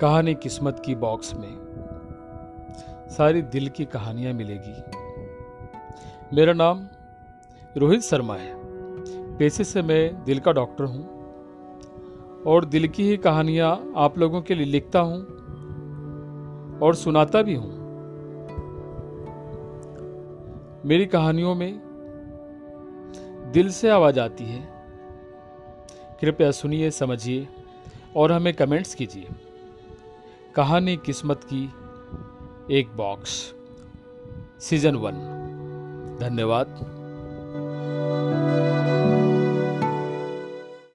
कहानी किस्मत की बॉक्स में सारी दिल की कहानियाँ मिलेगी। मेरा नाम रोहित शर्मा है। पेशे से मैं दिल का डॉक्टर हूँ और दिल की ही कहानियाँ आप लोगों के लिए लिखता हूँ और सुनाता भी हूँ। मेरी कहानियों में दिल से आवाज़ आती है। कृपया सुनिए, समझिए और हमें कमेंट्स कीजिए। कहानी किस्मत की एक बॉक्स। Season one. धन्यवाद।